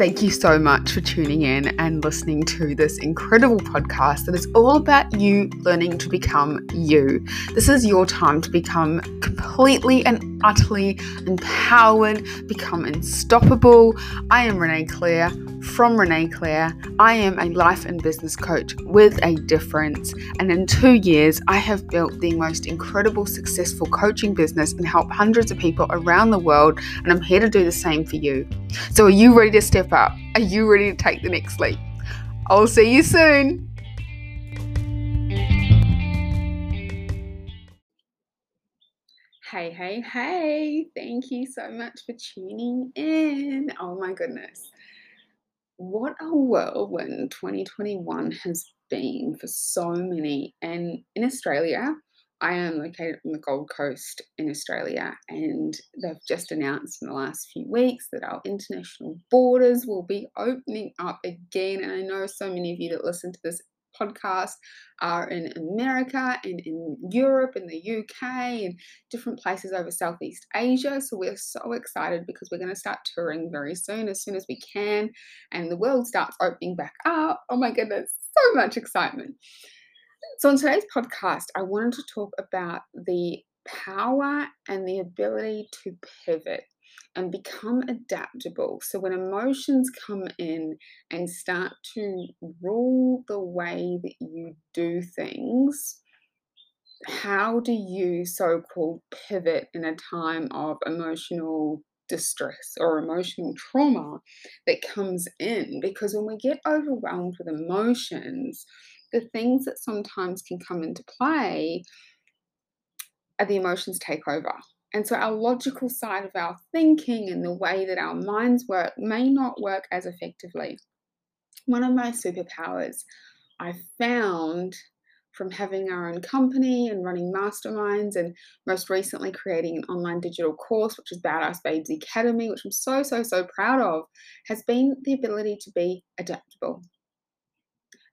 Thank you so much for tuning in and listening to this incredible podcast that is all about you learning to become you. This is your time to become completely and utterly empowered, become unstoppable. I am Renee Claire from Renee Claire. I am a life and business coach with a difference, and in two years, I have built the most incredible, successful coaching business and help hundreds of people around the world. And I'm here to do the same for you. So, are you ready to step up? Are you ready to take the next leap? I'll see you soon. Hey, hey, hey. Thank you so much for tuning in. Oh my goodness what a whirlwind 2021 has been for so many. And in Australia, I am located on the Gold Coast in Australia, and they've just announced in the last few weeks that our international borders will be opening up again. And I know so many of you that listen to this podcast are in America and in Europe and the UK and different places over Southeast Asia. So we're so excited because we're going to start touring very soon, as soon as we can, and the world starts opening back up. Oh my goodness, so much excitement. So, on today's podcast, I wanted to talk about the power and the ability to pivot and become adaptable. So when emotions come in and start to rule the way that you do things, how do you so called pivot in a time of emotional distress or emotional trauma that comes in? Because when we get overwhelmed with emotions, the things that sometimes can come into play are the emotions take over. And so our logical side of our thinking and the way that our minds work may not work as effectively. One of my superpowers I found from having our own company and running masterminds, and most recently creating an online digital course, which is Badass Babes Academy, which I'm so, so, so proud of, has been the ability to be adaptable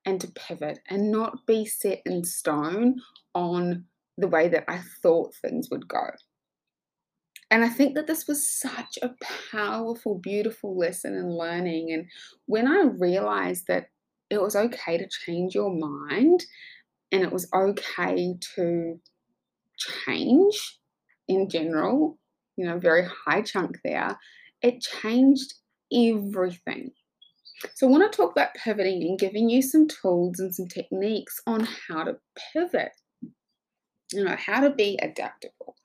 and to pivot and not be set in stone on the way that I thought things would go. And I think that this was such a powerful, beautiful lesson in learning. And when I realized that it was okay to change your mind and it was okay to change in general, you know, very high chunk there, it changed everything. So, I want to talk about pivoting and giving you some tools and some techniques on how to pivot, you know, how to be adaptable.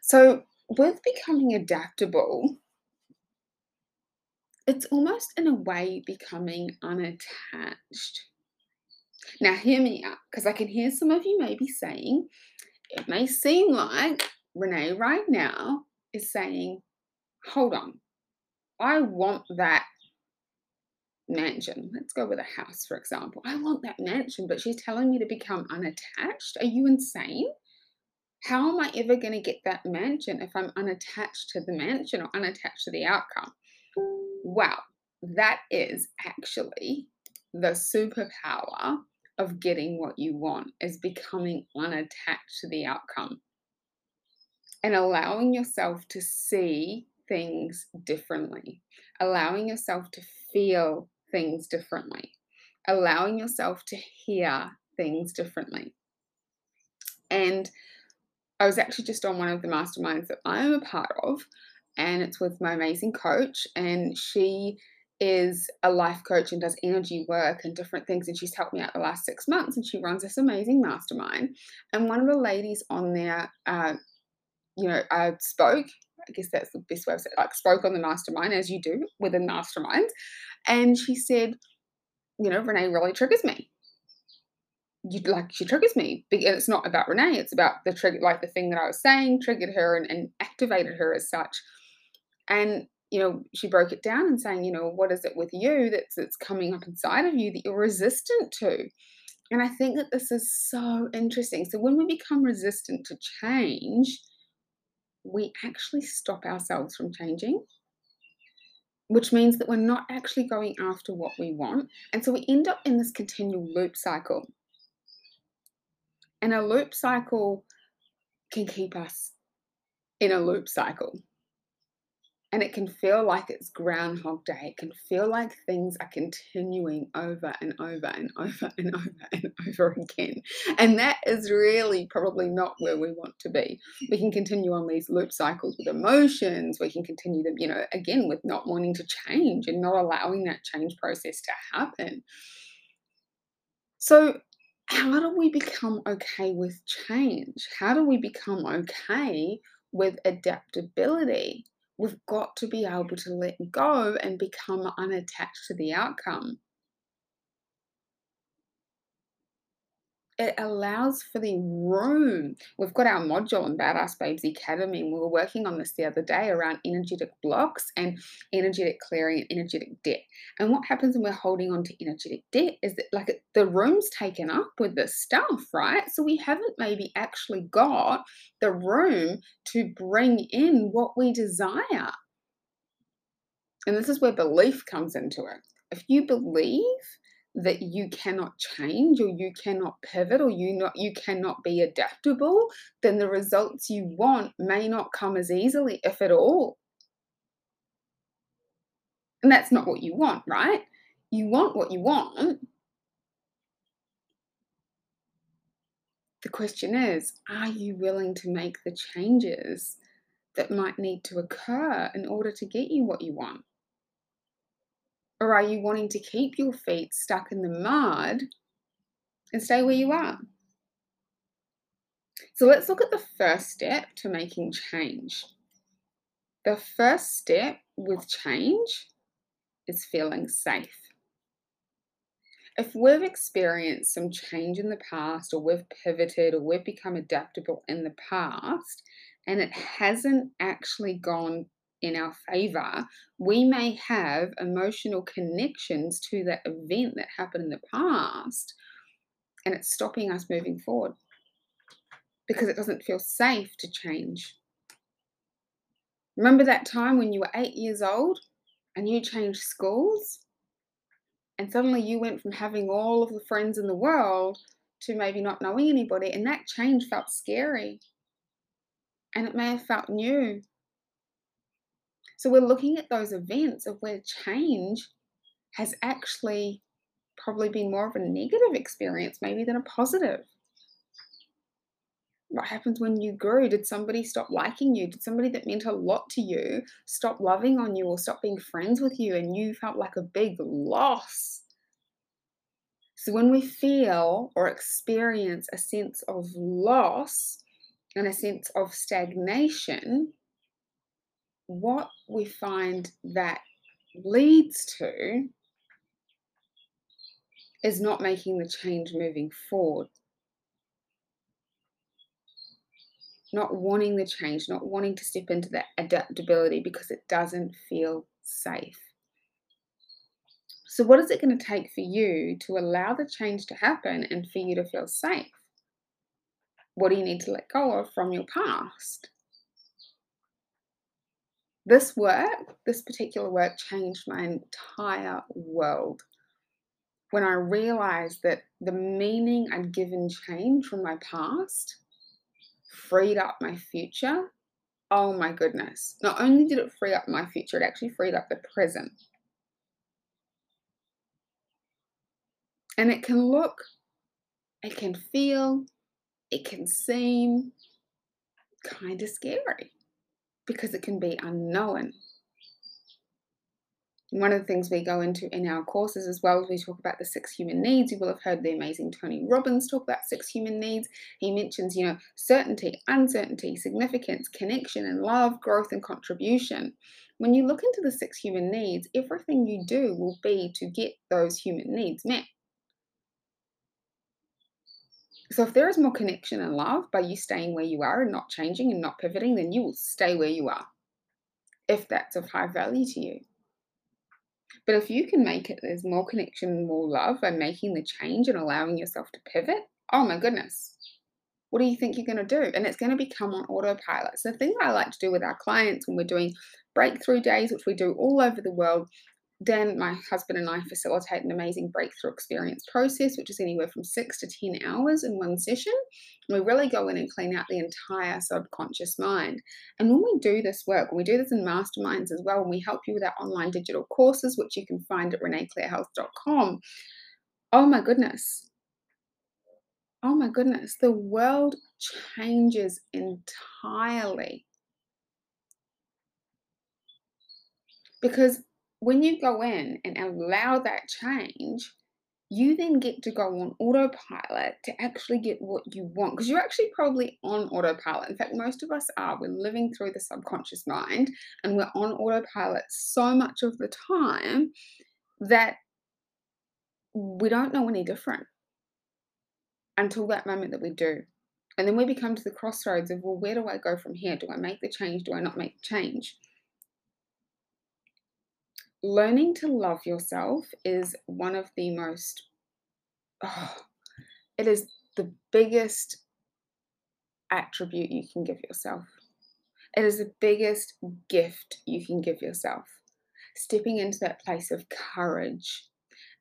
So, with becoming adaptable, it's almost in a way becoming unattached. Now, hear me out, because I can hear some of you maybe saying, it may seem like Renee right now is saying, hold on, I want that mansion. Let's go with a house, for example. I want that mansion, but she's telling me to become unattached. Are you insane? How am I ever going to get that mansion if I'm unattached to the mansion or unattached to the outcome? Wow, that is actually the superpower of getting what you want is becoming unattached to the outcome and allowing yourself to see things differently, allowing yourself to feel things differently, allowing yourself to hear things differently. And I was actually just on one of the masterminds that I am a part of, and it's with my amazing coach, and she is a life coach and does energy work and different things. And she's helped me out the last six months, and she runs this amazing mastermind. And one of the ladies on there, uh, you know, uh, spoke. I guess that's the best way of saying like spoke on the mastermind as you do within masterminds, and she said, you know, Renee really triggers me you like she triggers me and it's not about renee it's about the trigger like the thing that i was saying triggered her and, and activated her as such. And you know she broke it down and saying you know what is it with you that's that's coming up inside of you that you're resistant to? And i think that this is so interesting. So when we become resistant to change we actually stop ourselves from changing which means that we're not actually going after what we want. And so we end up in this continual loop cycle and a loop cycle can keep us in a loop cycle. And it can feel like it's Groundhog Day. It can feel like things are continuing over and over and over and over and over again. And that is really probably not where we want to be. We can continue on these loop cycles with emotions. We can continue them, you know, again, with not wanting to change and not allowing that change process to happen. So, how do we become okay with change? How do we become okay with adaptability? we've got to be able to let go and become unattached to the outcome. It allows for the room. We've got our module in Badass Babes Academy, and we were working on this the other day around energetic blocks and energetic clearing and energetic debt. And what happens when we're holding on to energetic debt is that, like, the room's taken up with this stuff, right? So we haven't maybe actually got the room to bring in what we desire. And this is where belief comes into it. If you believe that you cannot change or you cannot pivot or you not you cannot be adaptable then the results you want may not come as easily if at all. And that's not what you want right? You want what you want. The question is are you willing to make the changes that might need to occur in order to get you what you want or are you wanting to keep your feet stuck in the mud and stay where you are? So let's look at the first step to making change. The first step with change is feeling safe. If we've experienced some change in the past, or we've pivoted, or we've become adaptable in the past, and it hasn't actually gone in our favor, we may have emotional connections to that event that happened in the past, and it's stopping us moving forward because it doesn't feel safe to change. Remember that time when you were eight years old and you changed schools? And suddenly you went from having all of the friends in the world to maybe not knowing anybody, and that change felt scary. And it may have felt new so we're looking at those events of where change has actually probably been more of a negative experience, maybe than a positive. What happens when you grew? Did somebody stop liking you? Did somebody that meant a lot to you stop loving on you or stop being friends with you and you felt like a big loss? So, when we feel or experience a sense of loss and a sense of stagnation, what we find that leads to is not making the change moving forward. Not wanting the change, not wanting to step into that adaptability because it doesn't feel safe. So, what is it going to take for you to allow the change to happen and for you to feel safe? What do you need to let go of from your past? This work, this particular work, changed my entire world. When I realized that the meaning I'd given change from my past freed up my future. Oh my goodness. Not only did it free up my future, it actually freed up the present. And it can look, it can feel, it can seem kind of scary because it can be unknown. One of the things we go into in our courses as well we talk about the six human needs. You will have heard the amazing Tony Robbins talk about six human needs. He mentions, you know, certainty, uncertainty, significance, connection, and love, growth, and contribution. When you look into the six human needs, everything you do will be to get those human needs met. So if there is more connection and love by you staying where you are and not changing and not pivoting, then you will stay where you are if that's of high value to you. But if you can make it, there's more connection and more love by making the change and allowing yourself to pivot, oh my goodness, what do you think you're going to do? And it's going to become on autopilot. So, the thing that I like to do with our clients when we're doing breakthrough days, which we do all over the world, then my husband and I facilitate an amazing breakthrough experience process, which is anywhere from six to 10 hours in one session. We really go in and clean out the entire subconscious mind. And when we do this work, we do this in masterminds as well, and we help you with our online digital courses, which you can find at reneeclairehealth.com, oh my goodness. Oh my goodness, the world changes entirely. Because when you go in and allow that change, you then get to go on autopilot to actually get what you want because you're actually probably on autopilot. In fact, most of us are. We're living through the subconscious mind and we're on autopilot so much of the time that we don't know any different until that moment that we do. And then we become to the crossroads of, well, where do I go from here? Do I make the change? Do I not make the change? Learning to love yourself is one of the most, oh, it is the biggest attribute you can give yourself. It is the biggest gift you can give yourself. Stepping into that place of courage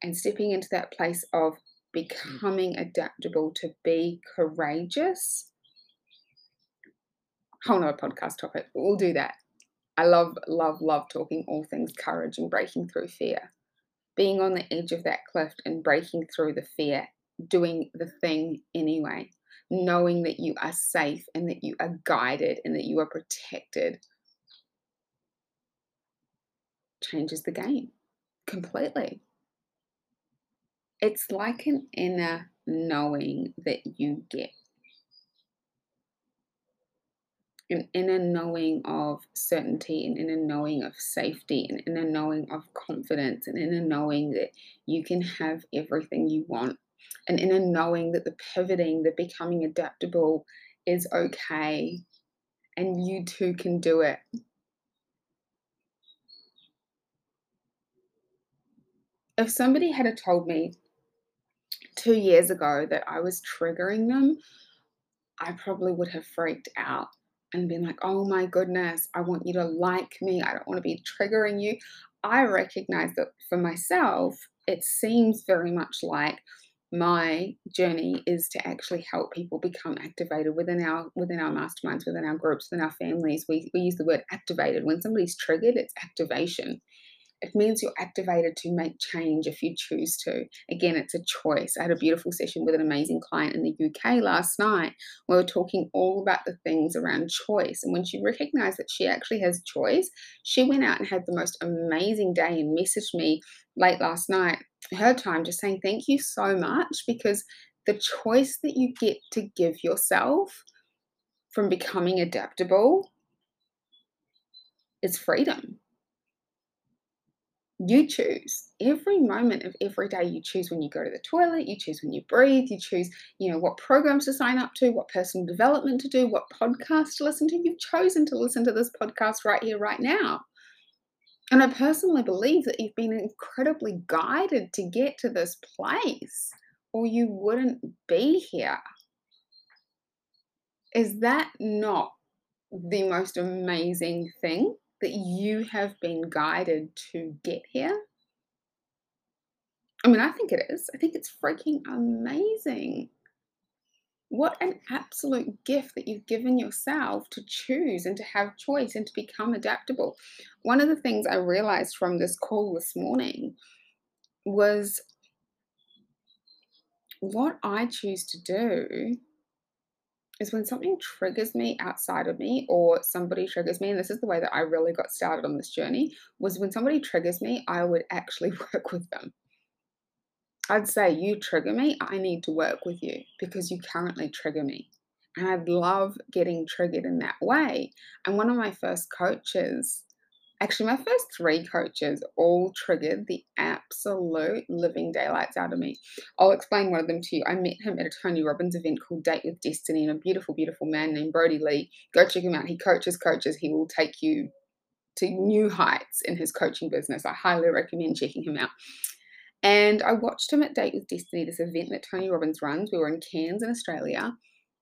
and stepping into that place of becoming adaptable to be courageous. Whole nother podcast topic, but we'll do that. I love, love, love talking all things courage and breaking through fear. Being on the edge of that cliff and breaking through the fear, doing the thing anyway, knowing that you are safe and that you are guided and that you are protected changes the game completely. It's like an inner knowing that you get an inner knowing of certainty, an inner knowing of safety, an inner knowing of confidence, an inner knowing that you can have everything you want, an inner knowing that the pivoting, the becoming adaptable is okay, and you too can do it. If somebody had told me two years ago that I was triggering them, I probably would have freaked out and been like, oh my goodness, I want you to like me. I don't want to be triggering you. I recognize that for myself, it seems very much like my journey is to actually help people become activated within our within our masterminds within our groups within our families we, we use the word activated when somebody's triggered it's activation it means you're activated to make change if you choose to. Again, it's a choice. I had a beautiful session with an amazing client in the UK last night. We were talking all about the things around choice. And when she recognized that she actually has choice, she went out and had the most amazing day and messaged me late last night, her time, just saying, Thank you so much because the choice that you get to give yourself from becoming adaptable is freedom you choose every moment of every day. You choose when you go to the toilet you choose when you breathe you choose you know what programs to sign up to what personal development to do what podcast to listen to. You've chosen to listen to this podcast right here right now. And i personally believe that you've been incredibly guided to get to this place or you wouldn't be here. Is that not the most amazing thing that you have been guided to get here? I mean, I think it is. I think it's freaking amazing. What an absolute gift that you've given yourself to choose and to have choice and to become adaptable. One of the things I realized from this call this morning was what I choose to do is when something triggers me outside of me or somebody triggers me and this is the way that i really got started on this journey was when somebody triggers me i would actually work with them. I'd say you trigger me i need to work with you because you currently trigger me. And i'd love getting triggered in that way. And one of my first coaches Actually, my first three coaches all triggered the absolute living daylights out of me. I'll explain one of them to you. I met him at a Tony Robbins event called Date with Destiny, and a beautiful, beautiful man named Brody Lee. Go check him out. He coaches coaches. He will take you to new heights in his coaching business. I highly recommend checking him out. And I watched him at Date with Destiny, this event that Tony Robbins runs. We were in Cairns in Australia.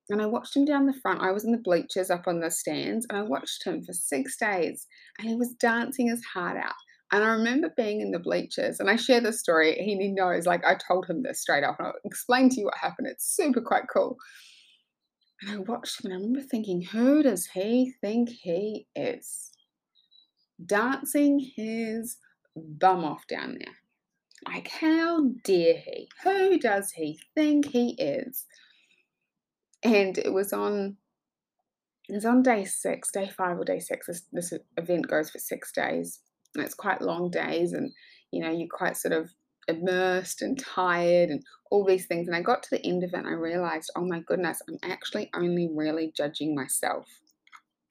And I watched him down the front. I was in the bleachers up on the stands and I watched him for six days and he was dancing his heart out. And I remember being in the bleachers, and I share this story. He knows, like, I told him this straight up, and I'll explain to you what happened. It's super quite cool. And I watched him, and I remember thinking, who does he think he is? Dancing his bum off down there. Like, how dare he? Who does he think he is? And it was on it was on day six, day five or day six. This, this event goes for six days. And it's quite long days, and you know, you're quite sort of immersed and tired and all these things. And I got to the end of it and I realized, oh my goodness, I'm actually only really judging myself.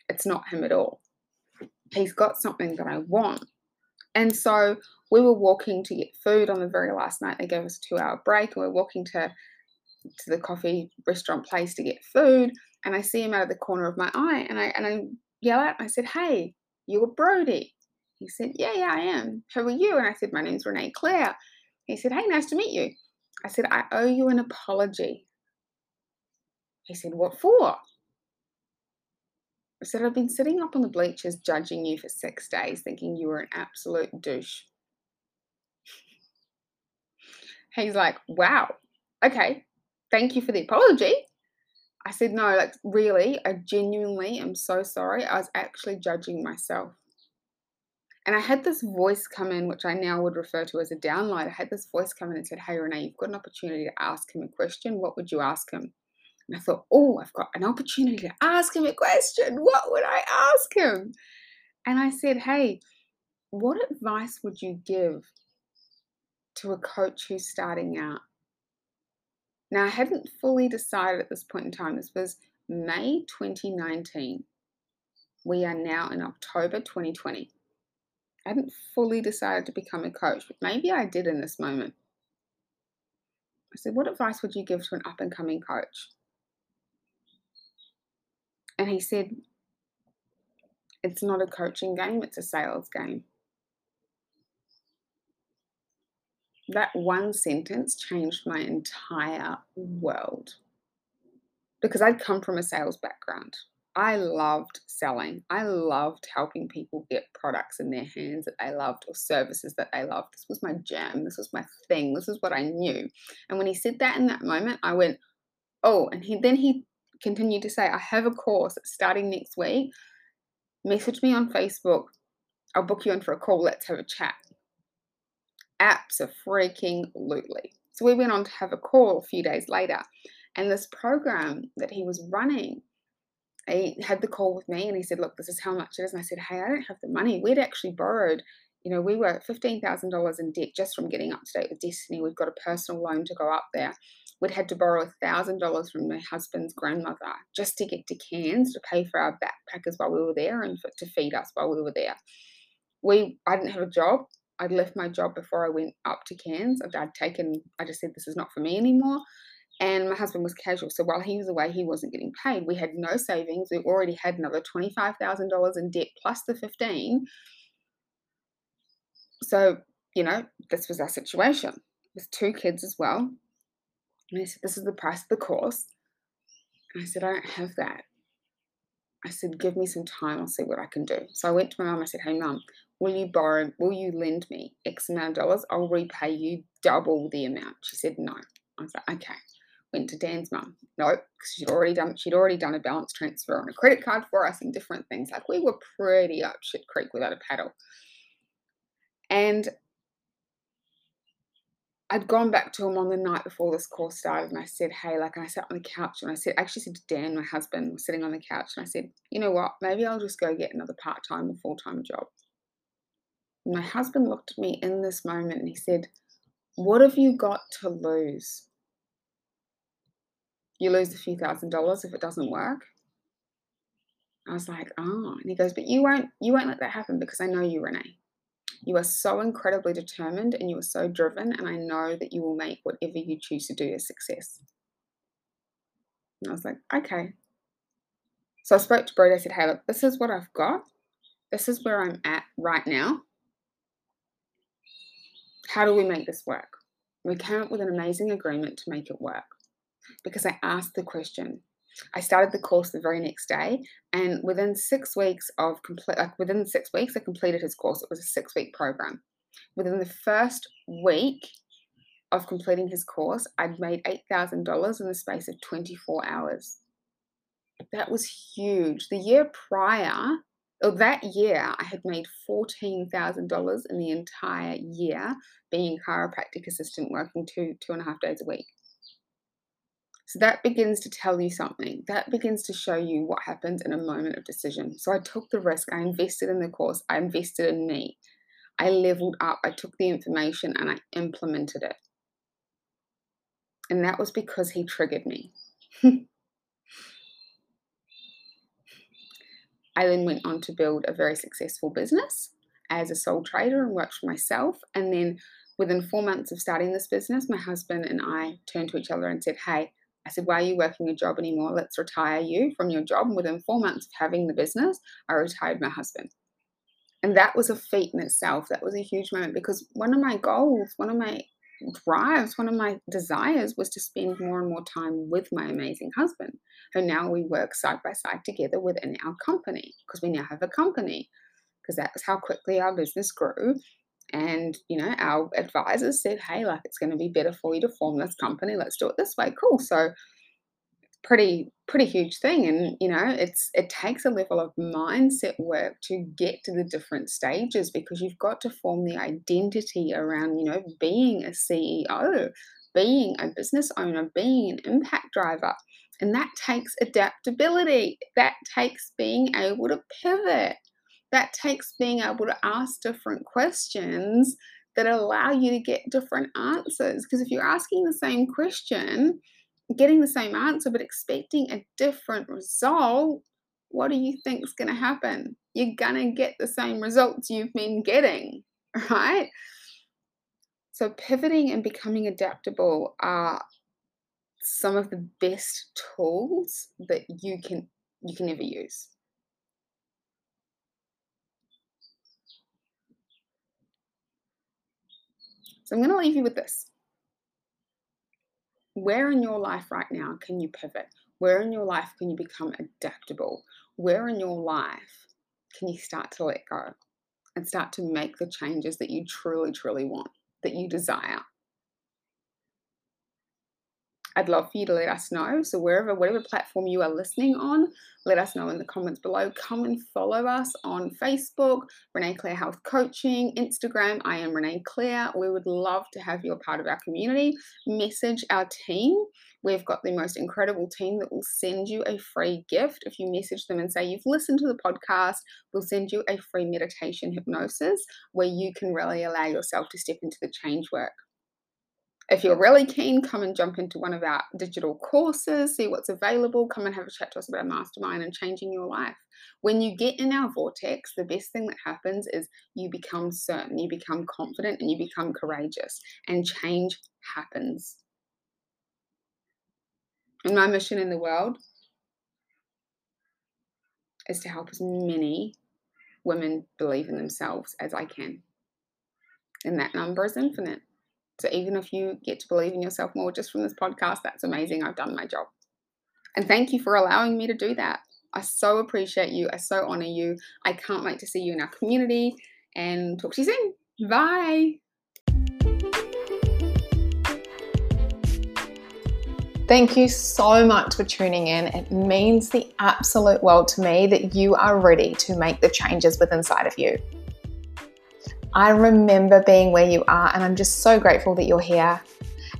It's not him at all. He's got something that I want. And so we were walking to get food on the very last night. They gave us a two hour break and we we're walking to, to the coffee restaurant place to get food. And I see him out of the corner of my eye and I, and I yell out, I said, Hey, you are Brody. He said, Yeah, yeah, I am. How are you? And I said, My name's Renee Claire. He said, Hey, nice to meet you. I said, I owe you an apology. He said, What for? I said, I've been sitting up on the bleachers judging you for six days, thinking you were an absolute douche. He's like, Wow, okay, thank you for the apology. I said, No, like, really, I genuinely am so sorry. I was actually judging myself. And I had this voice come in, which I now would refer to as a download. I had this voice come in and said, Hey, Renee, you've got an opportunity to ask him a question. What would you ask him? And I thought, Oh, I've got an opportunity to ask him a question. What would I ask him? And I said, Hey, what advice would you give to a coach who's starting out? Now, I hadn't fully decided at this point in time. This was May 2019. We are now in October 2020. I hadn't fully decided to become a coach, but maybe I did in this moment. I said, What advice would you give to an up and coming coach? And he said, It's not a coaching game, it's a sales game. That one sentence changed my entire world because I'd come from a sales background. I loved selling. I loved helping people get products in their hands that they loved or services that they loved. This was my jam. This was my thing. This is what I knew. And when he said that in that moment, I went, oh, and he then he continued to say, I have a course starting next week. Message me on Facebook. I'll book you in for a call. Let's have a chat. Apps are freaking lootly. So we went on to have a call a few days later. And this program that he was running he had the call with me and he said, Look, this is how much it is. And I said, Hey, I don't have the money. We'd actually borrowed, you know, we were $15,000 in debt just from getting up to date with Destiny. We've got a personal loan to go up there. We'd had to borrow $1,000 from my husband's grandmother just to get to Cairns to pay for our backpackers while we were there and for, to feed us while we were there. We, I didn't have a job. I'd left my job before I went up to Cairns. I'd, taken, I just said, this is not for me anymore and my husband was casual. So while he was away, he wasn't getting paid. We had no savings. We already had another $25,000 in debt plus the 15. So, you know, this was our situation with two kids as well. And I said, This is the price of the course. And I said, I don't have that. I said, Give me some time. I'll see what I can do. So I went to my mum. I said, Hey, mum, will you borrow, will you lend me X amount of dollars? I'll repay you double the amount. She said, No. I was like, Okay went to Dan's mum. No, because she'd already done she'd already done a balance transfer on a credit card for us and different things. Like we were pretty up shit creek without a paddle. And I'd gone back to him on the night before this course started and I said, Hey, like I sat on the couch and I said, I actually said to Dan, my husband, was sitting on the couch, and I said, You know what? Maybe I'll just go get another part time or full time job. My husband looked at me in this moment and he said, What have you got to lose? you lose a few thousand dollars if it doesn't work. I was like, oh, and he goes, but you won't, you won't let that happen because I know you, Renee. You are so incredibly determined and you are so driven, and I know that you will make whatever you choose to do a success. And I was like, okay. So I spoke to Brody. I said, hey, look, this is what I've got. This is where I'm at right now. How do we make this work? We came up with an amazing agreement to make it work because I asked the question I started the course the very next day, and within six weeks of complete, like within six weeks, I completed his course. It was a six-week program. Within the first week of completing his course, I'd made eight thousand dollars in the space of twenty-four hours. That was huge. The year prior, or that year, I had made fourteen thousand dollars in the entire year being a chiropractic assistant, working two two and a half days a week. So that begins to tell you something. That begins to show you what happens in a moment of decision. So I took the risk. I invested in the course. I invested in me. I leveled up. I took the information and I implemented it. And that was because he triggered me. I then went on to build a very successful business as a sole trader and worked for myself. And then within four months of starting this business, my husband and I turned to each other and said, Hey, I said, Why are you working a job anymore? Let's retire you from your job. And within four months of having the business, I retired my husband. And that was a feat in itself. That was a huge moment because one of my goals, one of my drives, one of my desires was to spend more and more time with my amazing husband. And now we work side by side together within our company because we now have a company because that was how quickly our business grew. And you know our advisors said hey like it's going to be better for you to form this company. Let's do it this way. Cool. So pretty pretty huge thing and you know it's it takes a level of mindset work to get to the different stages because you've got to form the identity around you know being a ceo being a business owner being an impact driver and that takes adaptability that takes being able to pivot that takes being able to ask different questions that allow you to get different answers. Because if you're asking the same question, getting the same answer, but expecting a different result, what do you think is going to happen? You're going to get the same results you've been getting, right? So pivoting and becoming adaptable are some of the best tools that you can you can ever use. So I'm going to leave you with this. Where in your life right now can you pivot? Where in your life can you become adaptable? Where in your life can you start to let go and start to make the changes that you truly, truly want, that you desire? I'd love for you to let us know. So wherever, whatever platform you are listening on, let us know in the comments below. Come and follow us on Facebook, Renee Claire Health Coaching, Instagram. I am Renee Claire. We would love to have you a part of our community. Message our team. We've got the most incredible team that will send you a free gift. If you message them and say you've listened to the podcast, we'll send you a free meditation hypnosis where you can really allow yourself to step into the change work. If you're really keen, come and jump into one of our digital courses, see what's available, come and have a chat to us about mastermind and changing your life. When you get in our vortex, the best thing that happens is you become certain, you become confident, and you become courageous, and change happens. And my mission in the world is to help as many women believe in themselves as I can. And that number is infinite. So even if you get to believe in yourself more just from this podcast, that's amazing. I've done my job. And thank you for allowing me to do that. I so appreciate you. I so honor you. I can't wait to see you in our community and talk to you soon. Bye. Thank you so much for tuning in. It means the absolute world to me that you are ready to make the changes within inside of you. I remember being where you are, and I'm just so grateful that you're here.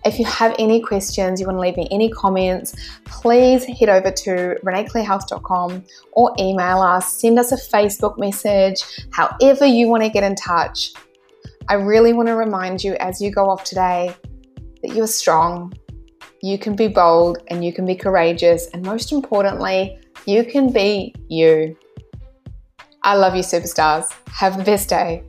If you have any questions, you want to leave me any comments, please head over to reneeclairehealth.com or email us, send us a Facebook message, however you want to get in touch. I really want to remind you as you go off today that you're strong, you can be bold, and you can be courageous, and most importantly, you can be you. I love you, superstars. Have the best day.